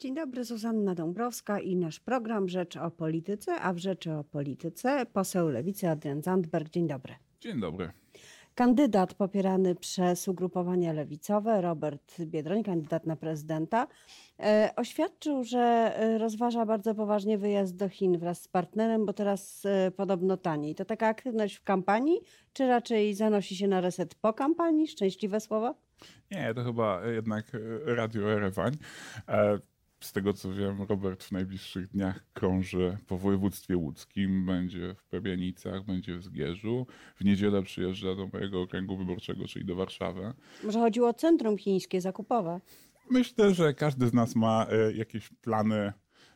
Dzień dobry, Zuzanna Dąbrowska i nasz program Rzecz o Polityce, a w Rzeczy o Polityce poseł Lewicy Adrian Zandberg. Dzień dobry. Dzień dobry. Kandydat popierany przez ugrupowania lewicowe, Robert Biedroń, kandydat na prezydenta, e, oświadczył, że e, rozważa bardzo poważnie wyjazd do Chin wraz z partnerem, bo teraz e, podobno taniej. To taka aktywność w kampanii, czy raczej zanosi się na reset po kampanii? Szczęśliwe słowa? Nie, to chyba jednak Radio Erewań. Z tego co wiem, Robert w najbliższych dniach krąży po województwie łódzkim, będzie w Pabianicach, będzie w Zgierzu. W niedzielę przyjeżdża do mojego okręgu wyborczego, czyli do Warszawy. Może chodziło o centrum chińskie zakupowe? Myślę, że każdy z nas ma e, jakieś plany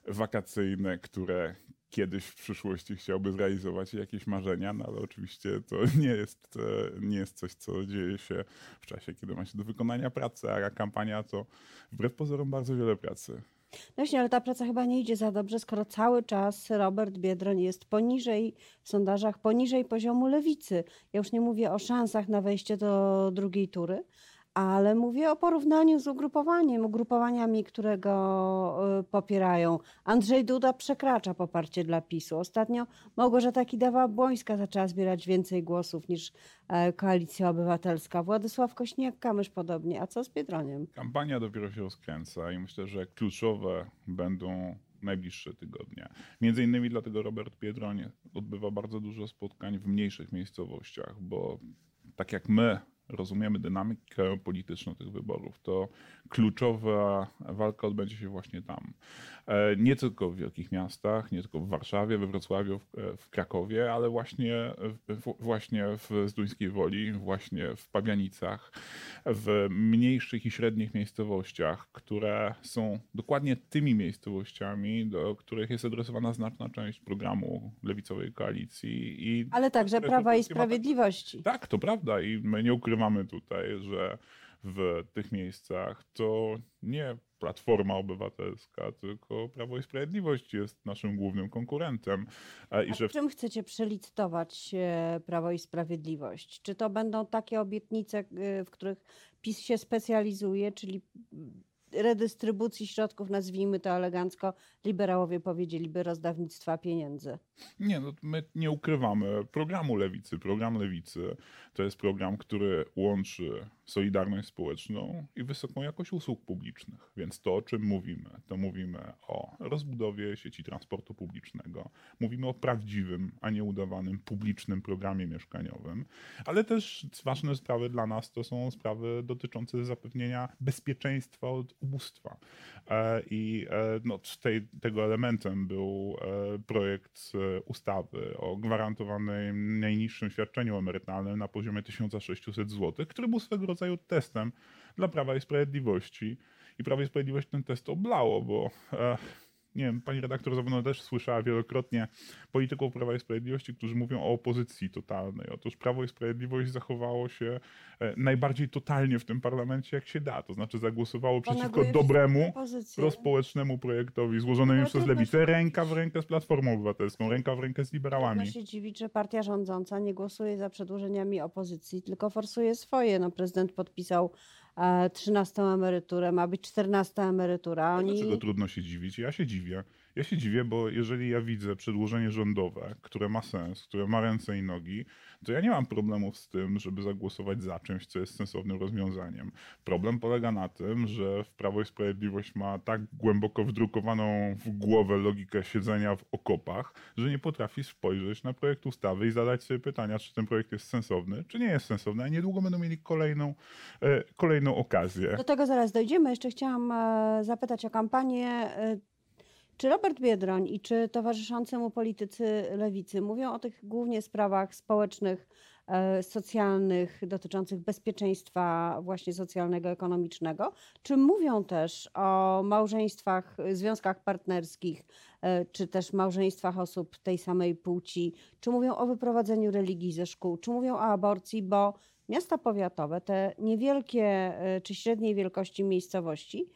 wakacyjne, które kiedyś w przyszłości chciałby zrealizować jakieś marzenia, no ale oczywiście to nie jest, e, nie jest coś, co dzieje się w czasie, kiedy ma się do wykonania pracy, a kampania to wbrew pozorom bardzo wiele pracy. No właśnie, ale ta praca chyba nie idzie za dobrze, skoro cały czas Robert Biedroń jest poniżej, w sondażach poniżej poziomu lewicy. Ja już nie mówię o szansach na wejście do drugiej tury, ale mówię o porównaniu z ugrupowaniem, ugrupowaniami, które go y, popierają. Andrzej Duda przekracza poparcie dla PiSu. Ostatnio Małgorzata Kidawa-Błońska zaczęła zbierać więcej głosów niż e, Koalicja Obywatelska. Władysław Kośniak-Kamysz podobnie. A co z Biedroniem? Kampania dopiero się rozkręca i myślę, że kluczowe będą najbliższe tygodnie. Między innymi dlatego Robert Biedroń odbywa bardzo dużo spotkań w mniejszych miejscowościach, bo tak jak my rozumiemy dynamikę polityczną tych wyborów, to kluczowa walka odbędzie się właśnie tam. E, nie tylko w wielkich miastach, nie tylko w Warszawie, we Wrocławiu, w, w Krakowie, ale właśnie, w, właśnie w Zduńskiej Woli, właśnie w Pabianicach, w mniejszych i średnich miejscowościach, które są dokładnie tymi miejscowościami, do których jest adresowana znaczna część programu lewicowej koalicji. I ale także Prawa i Sprawiedliwości. Tak, to prawda i my nie ukrywamy tutaj, że w tych miejscach, to nie Platforma Obywatelska, tylko Prawo i Sprawiedliwość jest naszym głównym konkurentem. I A że... czym chcecie przelicytować e, Prawo i Sprawiedliwość? Czy to będą takie obietnice, e, w których PiS się specjalizuje, czyli redystrybucji środków, nazwijmy to elegancko, liberałowie powiedzieliby rozdawnictwa pieniędzy. Nie, no my nie ukrywamy programu lewicy. Program lewicy to jest program, który łączy solidarność społeczną i wysoką jakość usług publicznych. Więc to, o czym mówimy, to mówimy o rozbudowie sieci transportu publicznego, mówimy o prawdziwym, a nie udawanym publicznym programie mieszkaniowym, ale też ważne sprawy dla nas to są sprawy dotyczące zapewnienia bezpieczeństwa od ubóstwa. E, I e, no, tej, tego elementem był e, projekt ustawy o gwarantowanym najniższym świadczeniu emerytalnym na poziomie 1600 zł, który był swego rodzaju testem dla Prawa i Sprawiedliwości. I Prawo i Sprawiedliwość ten test oblało, bo nie wiem, pani redaktor zapewne też słyszała wielokrotnie polityków Prawa i Sprawiedliwości, którzy mówią o opozycji totalnej. Otóż Prawo i Sprawiedliwość zachowało się e, najbardziej totalnie w tym parlamencie, jak się da. To znaczy zagłosowało przeciwko dobremu, prospołecznemu projektowi złożonemu przez Lewicę, ręka w rękę z Platformą Obywatelską, ręka w rękę z liberałami. Można się dziwić, że partia rządząca nie głosuje za przedłużeniami opozycji, tylko forsuje swoje. No, prezydent podpisał 13 emeryturę, ma być 14 emerytura. Oni... Dlaczego trudno się dziwić? Ja się dziwię. Ja się dziwię, bo jeżeli ja widzę przedłożenie rządowe, które ma sens, które ma ręce i nogi, to ja nie mam problemów z tym, żeby zagłosować za czymś, co jest sensownym rozwiązaniem. Problem polega na tym, że w Prawo i Sprawiedliwość ma tak głęboko wdrukowaną w głowę logikę siedzenia w okopach, że nie potrafi spojrzeć na projekt ustawy i zadać sobie pytania, czy ten projekt jest sensowny, czy nie jest sensowny, a niedługo będą mieli kolejną, e, kolejną okazję. Do tego zaraz dojdziemy. Jeszcze chciałam e, zapytać o kampanię e, czy Robert Biedroń i czy towarzyszący mu politycy lewicy mówią o tych głównie sprawach społecznych, e, socjalnych, dotyczących bezpieczeństwa właśnie socjalnego, ekonomicznego? Czy mówią też o małżeństwach, związkach partnerskich, e, czy też małżeństwach osób tej samej płci? Czy mówią o wyprowadzeniu religii ze szkół? Czy mówią o aborcji? Bo miasta powiatowe, te niewielkie e, czy średniej wielkości miejscowości,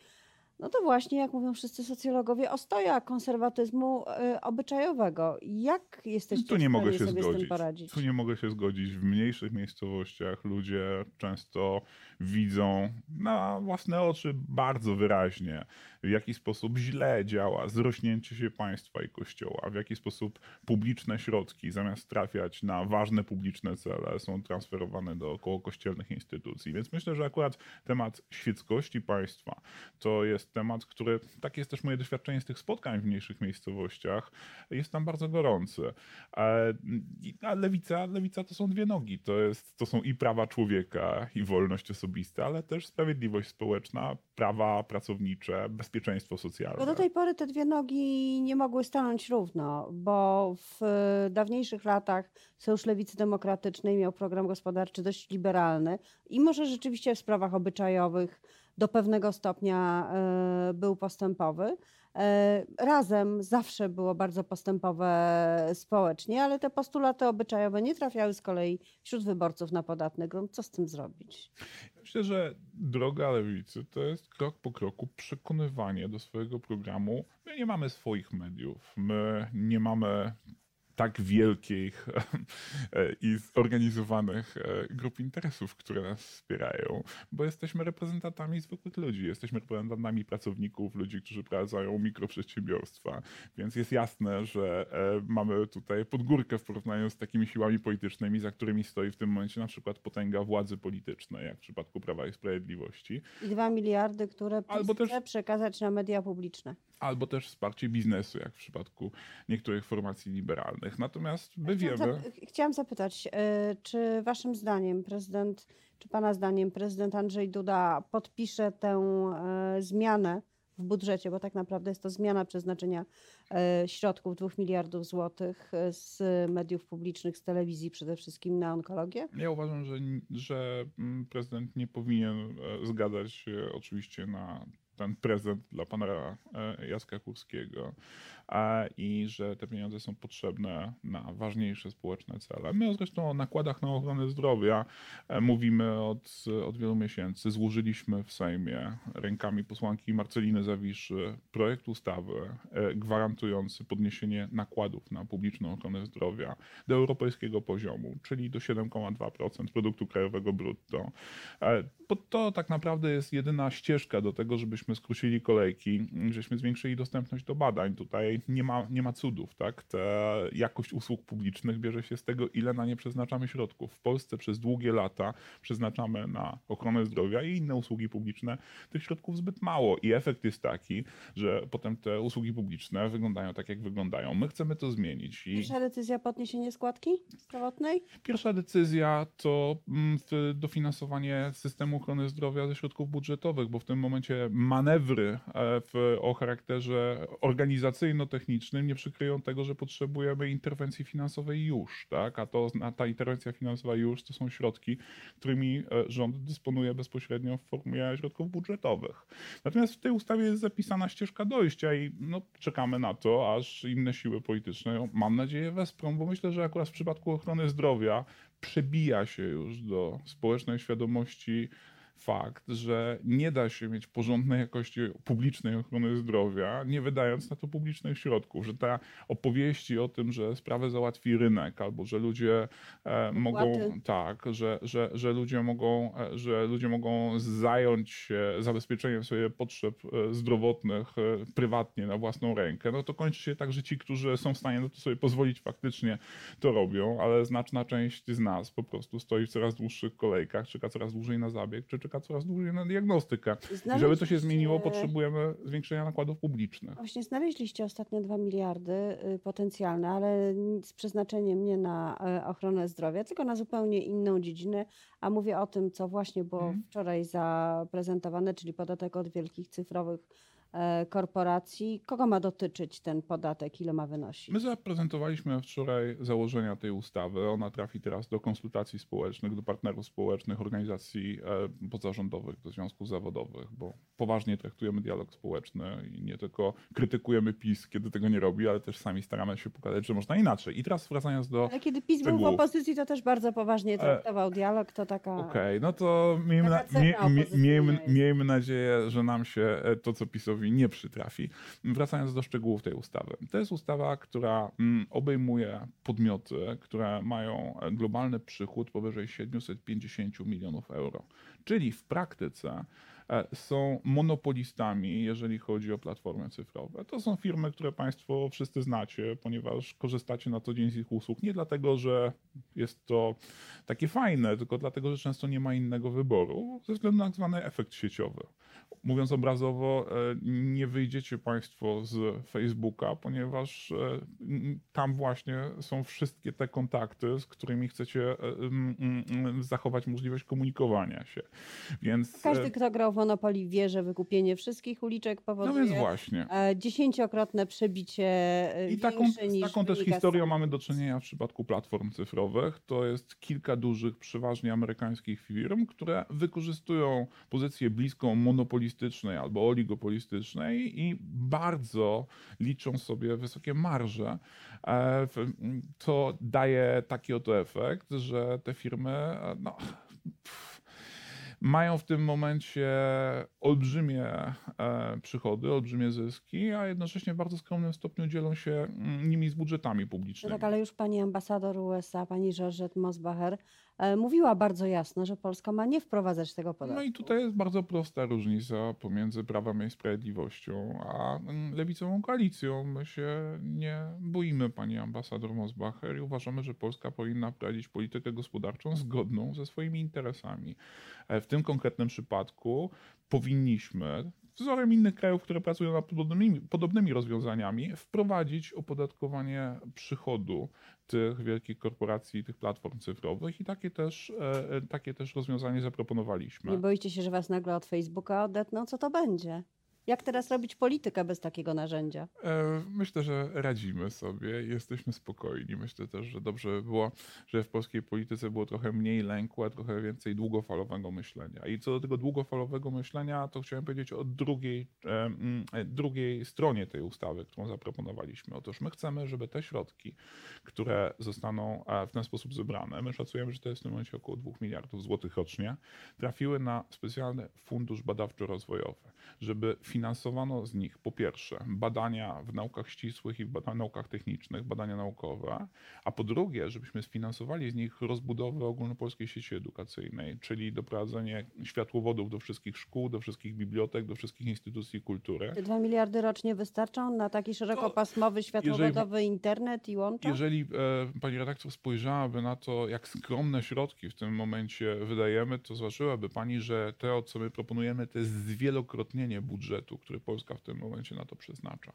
No to właśnie, jak mówią wszyscy socjologowie, ostoja konserwatyzmu y, obyczajowego. Jak jesteście Tu nie w mogę stanie się sobie z tym zgodzić. poradzić? Tu nie mogę się zgodzić. W mniejszych miejscowościach ludzie często widzą na własne oczy bardzo wyraźnie, w jaki sposób źle działa zrośnięcie się państwa i kościoła, w jaki sposób publiczne środki zamiast trafiać na ważne publiczne cele są transferowane do kościelnych instytucji. Więc myślę, że akurat temat świeckości państwa to jest temat, który, takie jest też moje doświadczenie z tych spotkań w mniejszych miejscowościach, jest tam bardzo gorący. E, A lewica, lewica to są dwie nogi. To, jest, to są i prawa człowieka, i wolność osobista, ale też sprawiedliwość społeczna, prawa pracownicze, bezpieczeństwo socjalne. Bo do tej pory te dwie nogi nie mogły stanąć równo, bo w y, dawniejszych latach Sojusz Lewicy Demokratycznej miał program gospodarczy dość liberalny i może rzeczywiście w sprawach obyczajowych do pewnego stopnia y, był postępowy. E, Razem zawsze było bardzo postępowe społecznie, ale te postulaty obyczajowe nie trafiały z kolei wśród wyborców na podatny grunt. Co z tym zrobić? Myślę, że droga lewicy to jest krok po kroku przekonywanie do swojego programu. My nie mamy swoich mediów, my nie mamy tak wielkich e, i zorganizowanych e, grup interesów, które nas wspierają, bo jesteśmy reprezentantami zwykłych ludzi, jesteśmy reprezentantami pracowników, ludzi, którzy prowadzają mikroprzedsiębiorstwa, więc jest jasne, że e, mamy tutaj podgórkę w porównaniu z takimi siłami politycznymi, za którymi stoi w tym momencie na przykład potęga władzy politycznej, jak w przypadku Prawa i Sprawiedliwości, I dwa miliardy, które Albo też- chce przekazać na media publiczne. albo też wsparcie biznesu, jak w przypadku niektórych formacji liberalnych. Natomiast my Chciałam, wiemy... zap- chciałam zapytać, e, czy waszym zdaniem prezydent, czy pana zdaniem prezydent Andrzej Duda podpisze tę e, zmianę w budżecie, bo tak naprawdę jest to zmiana przeznaczenia e, środków 2 miliardów złotych z mediów publicznych, z telewizji przede wszystkim na onkologię? Ja uważam, że, że mm, prezydent nie powinien zgadzać się oczywiście na ten prezent dla pana Jacka Kurskiego i że te pieniądze są potrzebne na ważniejsze społeczne cele. My zresztą o nakładach na ochronę zdrowia e, mówimy od, od wielu miesięcy. Złożyliśmy w Sejmie rękami posłanki Marceliny Zawiszy projekt ustawy e, gwarantujący podniesienie nakładów na publiczną ochronę zdrowia do europejskiego poziomu, czyli do 7,2% produktu krajowego brutto. E, Bo to tak naprawdę jest jedyna ścieżka do tego, żebyśmy skrócili kolejki, żebyśmy zwiększyli dostępność do badań. Tutaj nie ma, nie ma cudów, tak? Ta jakość usług publicznych bierze się z tego, ile na nie przeznaczamy środków. W Polsce przez długie lata przeznaczamy na ochronę zdrowia i inne usługi publiczne tych środków zbyt mało. I efekt jest taki, że potem te usługi publiczne wyglądają tak, jak wyglądają. My chcemy to zmienić. I... Pierwsza decyzja podniesienie składki zdrowotnej? Pierwsza decyzja to mm, dofinansowanie systemu ochrony zdrowia ze środków budżetowych, bo w tym momencie manewry e, w, o charakterze organizacyjno-technicznym nie przykryją tego, że potrzebujemy interwencji finansowej już, tak? A to, a ta interwencja finansowa już to są środki, którymi e, rząd dysponuje bezpośrednio w formie środków budżetowych. Natomiast w tej ustawie jest zapisana ścieżka dojścia i no, czekamy na to, aż inne siły polityczne mam nadzieję, wesprą, bo myślę, że akurat w przypadku ochrony zdrowia przebija się już do społecznej świadomości fakt, że nie da się mieć porządnej jakości publicznej ochrony zdrowia, nie wydając na to publicznych środków, że te opowieści o tym, że sprawę załatwi rynek, albo że ludzie e, mogą, tak, że, że, że, ludzie mogą, e, że ludzie mogą zająć się zabezpieczeniem sobie potrzeb e, zdrowotnych e, prywatnie na własną rękę, no to kończy się tak, że ci, którzy są w stanie na to sobie pozwolić, faktycznie to robią, ale znaczna część z nas po prostu stoi w coraz dłuższych kolejkach, czeka coraz dłużej na zabieg, czy czeka coraz dłużej na diagnostykę. I żeby to się zmieniło, Znaleźliście- potrzebujemy zwiększenia nakładów publicznych. Właśnie znaleźliście ostatnio 2 miliardy y, potencjalne, ale z przeznaczeniem nie na e, ochronę zdrowia, tylko na zupełnie inną dziedzinę. A mówię o tym, co właśnie było Mhm. wczoraj zaprezentowane, czyli podatek od wielkich cyfrowych korporacji. Kogo ma dotyczyć ten podatek? Ile ma wynosić? My zaprezentowaliśmy wczoraj założenia tej ustawy. Ona trafi teraz do konsultacji społecznych, do partnerów społecznych, organizacji e, pozarządowych, do związków zawodowych, bo poważnie traktujemy dialog społeczny i nie tylko krytykujemy PiS, kiedy tego nie robi, ale też sami staramy się pokazać, że można inaczej. I teraz wracając do Ale kiedy PiS był w szczegółów. opozycji, to też bardzo poważnie traktował dialog. To taka. Okej, no to miejmy, na, miejmy, jest. miejmy nadzieję, że nam się e, to, co PiSowi nie przytrafi. Wracając do szczegółów tej ustawy. To jest ustawa, która mm, obejmuje podmioty, które mają globalny przychód powyżej 750 milionów euro. Czyli w praktyce są monopolistami, jeżeli chodzi o platformy cyfrowe. To są firmy, które Państwo wszyscy znacie, ponieważ korzystacie na co dzień z ich usług. Nie dlatego, że jest to takie fajne, tylko dlatego, że często nie ma innego wyboru, ze względu na tak zwany efekt sieciowy. Mówiąc obrazowo, e, nie wyjdziecie Państwo z Facebooka, ponieważ e, tam właśnie są wszystkie te kontakty, z którymi chcecie e, zachować możliwość komunikowania się. Więc, e, Każdy, kto grał w Monopoly wie, że wykupienie wszystkich uliczek no powoduje więc właśnie. e, dziesięciokrotne przebicie e, I taką, niż taką też historią samej mamy do czynienia w przypadku platform cyfrowych. To jest kilka dużych, przeważnie amerykańskich firm, które wykorzystują pozycję bliską monopolistycznej albo oligopolistycznej i bardzo liczą sobie wysokie marże. E, To daje taki oto efekt, że te firmy no, pff, mają w tym momencie olbrzymie e, przychody, olbrzymie zyski, a jednocześnie w bardzo skromnym stopniu dzielą się mm, nimi z budżetami No publicznymi. tak, ale już pani ambasador USA, pani Georgette Mosbacher mówiła bardzo jasno, że Polska ma nie wprowadzać tego podatku. No i tutaj jest bardzo prosta różnica pomiędzy Prawem i Sprawiedliwością a mm, lewicową koalicją. My się nie boimy pani ambasador Mosbacher i uważamy, że Polska powinna prowadzić politykę gospodarczą zgodną ze swoimi interesami. E, W tym konkretnym przypadku powinniśmy, wzorem innych krajów, które pracują nad podobnymi, podobnymi rozwiązaniami, wprowadzić opodatkowanie przychodu tych wielkich korporacji, tych platform cyfrowych i takie też, e, e, takie też rozwiązanie zaproponowaliśmy. Nie boicie się, że was nagle od Facebooka odetną? Co to będzie? Jak teraz robić politykę bez takiego narzędzia? E, Myślę, że radzimy sobie, jesteśmy spokojni. Myślę też, że dobrze by było, że w polskiej polityce było trochę mniej lęku, a trochę więcej długofalowego myślenia. I co do tego długofalowego myślenia, to chciałem powiedzieć o drugiej, e, mm, e, drugiej stronie tej ustawy, którą zaproponowaliśmy. Otóż my chcemy, żeby te środki, które zostaną w ten sposób zebrane, my szacujemy, że to jest w tym momencie około 2 miliardów złotych rocznie, trafiły na specjalny fundusz badawczo-rozwojowy, żeby finansowano z nich po pierwsze badania w naukach ścisłych i w bada- naukach technicznych, badania naukowe, a po drugie, żebyśmy sfinansowali z nich rozbudowę ogólnopolskiej sieci edukacyjnej, czyli doprowadzenie światłowodów do wszystkich szkół, do wszystkich bibliotek, do wszystkich instytucji kultury. Te dwa miliardy rocznie wystarczą na taki szerokopasmowy, światłowodowy internet i łącza? Jeżeli e, pani redaktor spojrzałaby na to, jak skromne środki w tym momencie wydajemy, to zobaczyłaby pani, że to, co my proponujemy, to jest zwielokrotnienie budżetu, który Polska w tym momencie na to przeznacza.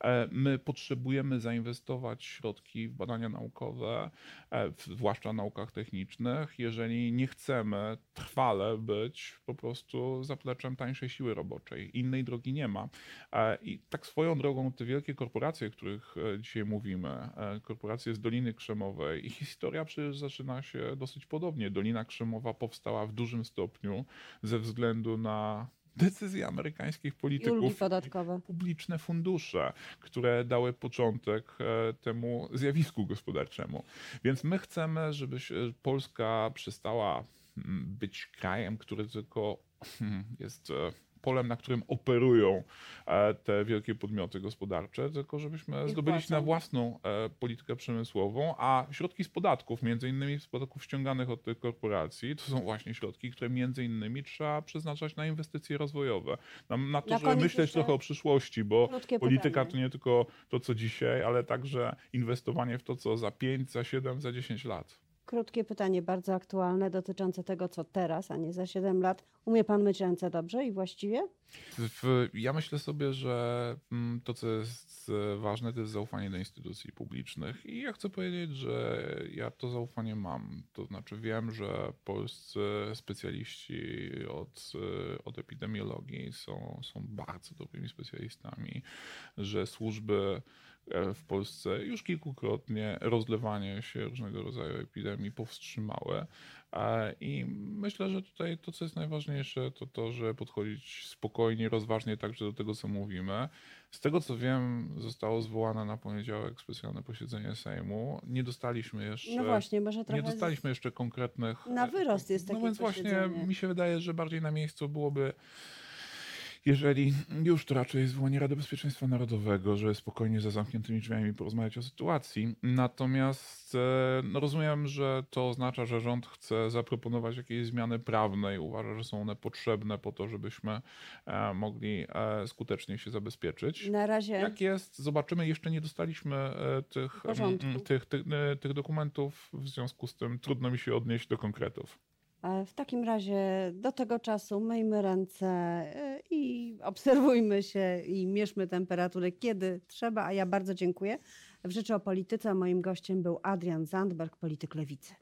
E, my potrzebujemy zainwestować środki w badania naukowe, e, zwłaszcza w naukach technicznych, jeżeli nie chcemy trwale być po prostu zapleczem tańszej siły roboczej. Innej drogi nie ma. E, I tak swoją drogą te wielkie korporacje, o których dzisiaj mówimy, korporacje z Doliny Krzemowej, ich historia przecież zaczyna się dosyć podobnie. Dolina Krzemowa powstała w dużym stopniu ze względu na decyzje amerykańskich polityków podatkowe. publiczne fundusze, które dały początek e, temu zjawisku gospodarczemu. Więc my chcemy, żeby Polska przestała mm, być krajem, który tylko hmm, jest e, polem, na którym operują e, te wielkie podmioty gospodarcze, tylko żebyśmy zdobyli się na własną e, politykę przemysłową, a środki z podatków, między innymi z podatków ściąganych od tych korporacji, to są właśnie środki, które między innymi trzeba przeznaczać na inwestycje rozwojowe, na, na to, Na żeby myśleć trochę o przyszłości, bo polityka pytanie. to nie tylko to, co dzisiaj, ale także inwestowanie w to, co za 5, za 7, za 10 lat. Krótkie pytanie, bardzo aktualne, dotyczące tego, co teraz, a nie za 7 lat. Umie pan myć ręce dobrze i właściwie? Ja myślę sobie, że mm, to, co jest e, ważne, to jest zaufanie do instytucji publicznych. I ja chcę powiedzieć, że ja to zaufanie mam. To znaczy, wiem, że polscy specjaliści od, e, od epidemiologii są, są bardzo dobrymi specjalistami, że służby w Polsce już kilkukrotnie rozlewanie się różnego rodzaju epidemii powstrzymały. E, I myślę, że tutaj to, co jest najważniejsze, to to, że podchodzić spokojnie, rozważnie także do tego, co mówimy. Z tego, co wiem, zostało zwołane na poniedziałek specjalne posiedzenie Sejmu. Nie dostaliśmy jeszcze. No właśnie, może trochę... Nie dostaliśmy jeszcze konkretnych. Na wyrost jest No takie więc właśnie mi się wydaje, że bardziej na miejscu byłoby, jeżeli już to raczej zwołanie Rady Bezpieczeństwa Narodowego, że spokojnie za zamkniętymi drzwiami porozmawiać o sytuacji. Natomiast e, no rozumiem, że to oznacza, że rząd chce zaproponować jakieś zmiany prawne i uważa, że są one potrzebne po to, żebyśmy e, mogli e, skutecznie się zabezpieczyć. Na razie... Jak jest, zobaczymy. Jeszcze nie dostaliśmy tych, tych, tych, tych dokumentów, w związku z tym trudno mi się odnieść do konkretów. E, W takim razie do tego czasu myjmy ręce e, i obserwujmy się i mierzmy temperaturę, kiedy trzeba. A ja bardzo dziękuję. W Rzeczy o Polityce moim gościem był Adrian Zandberg, polityk lewicy.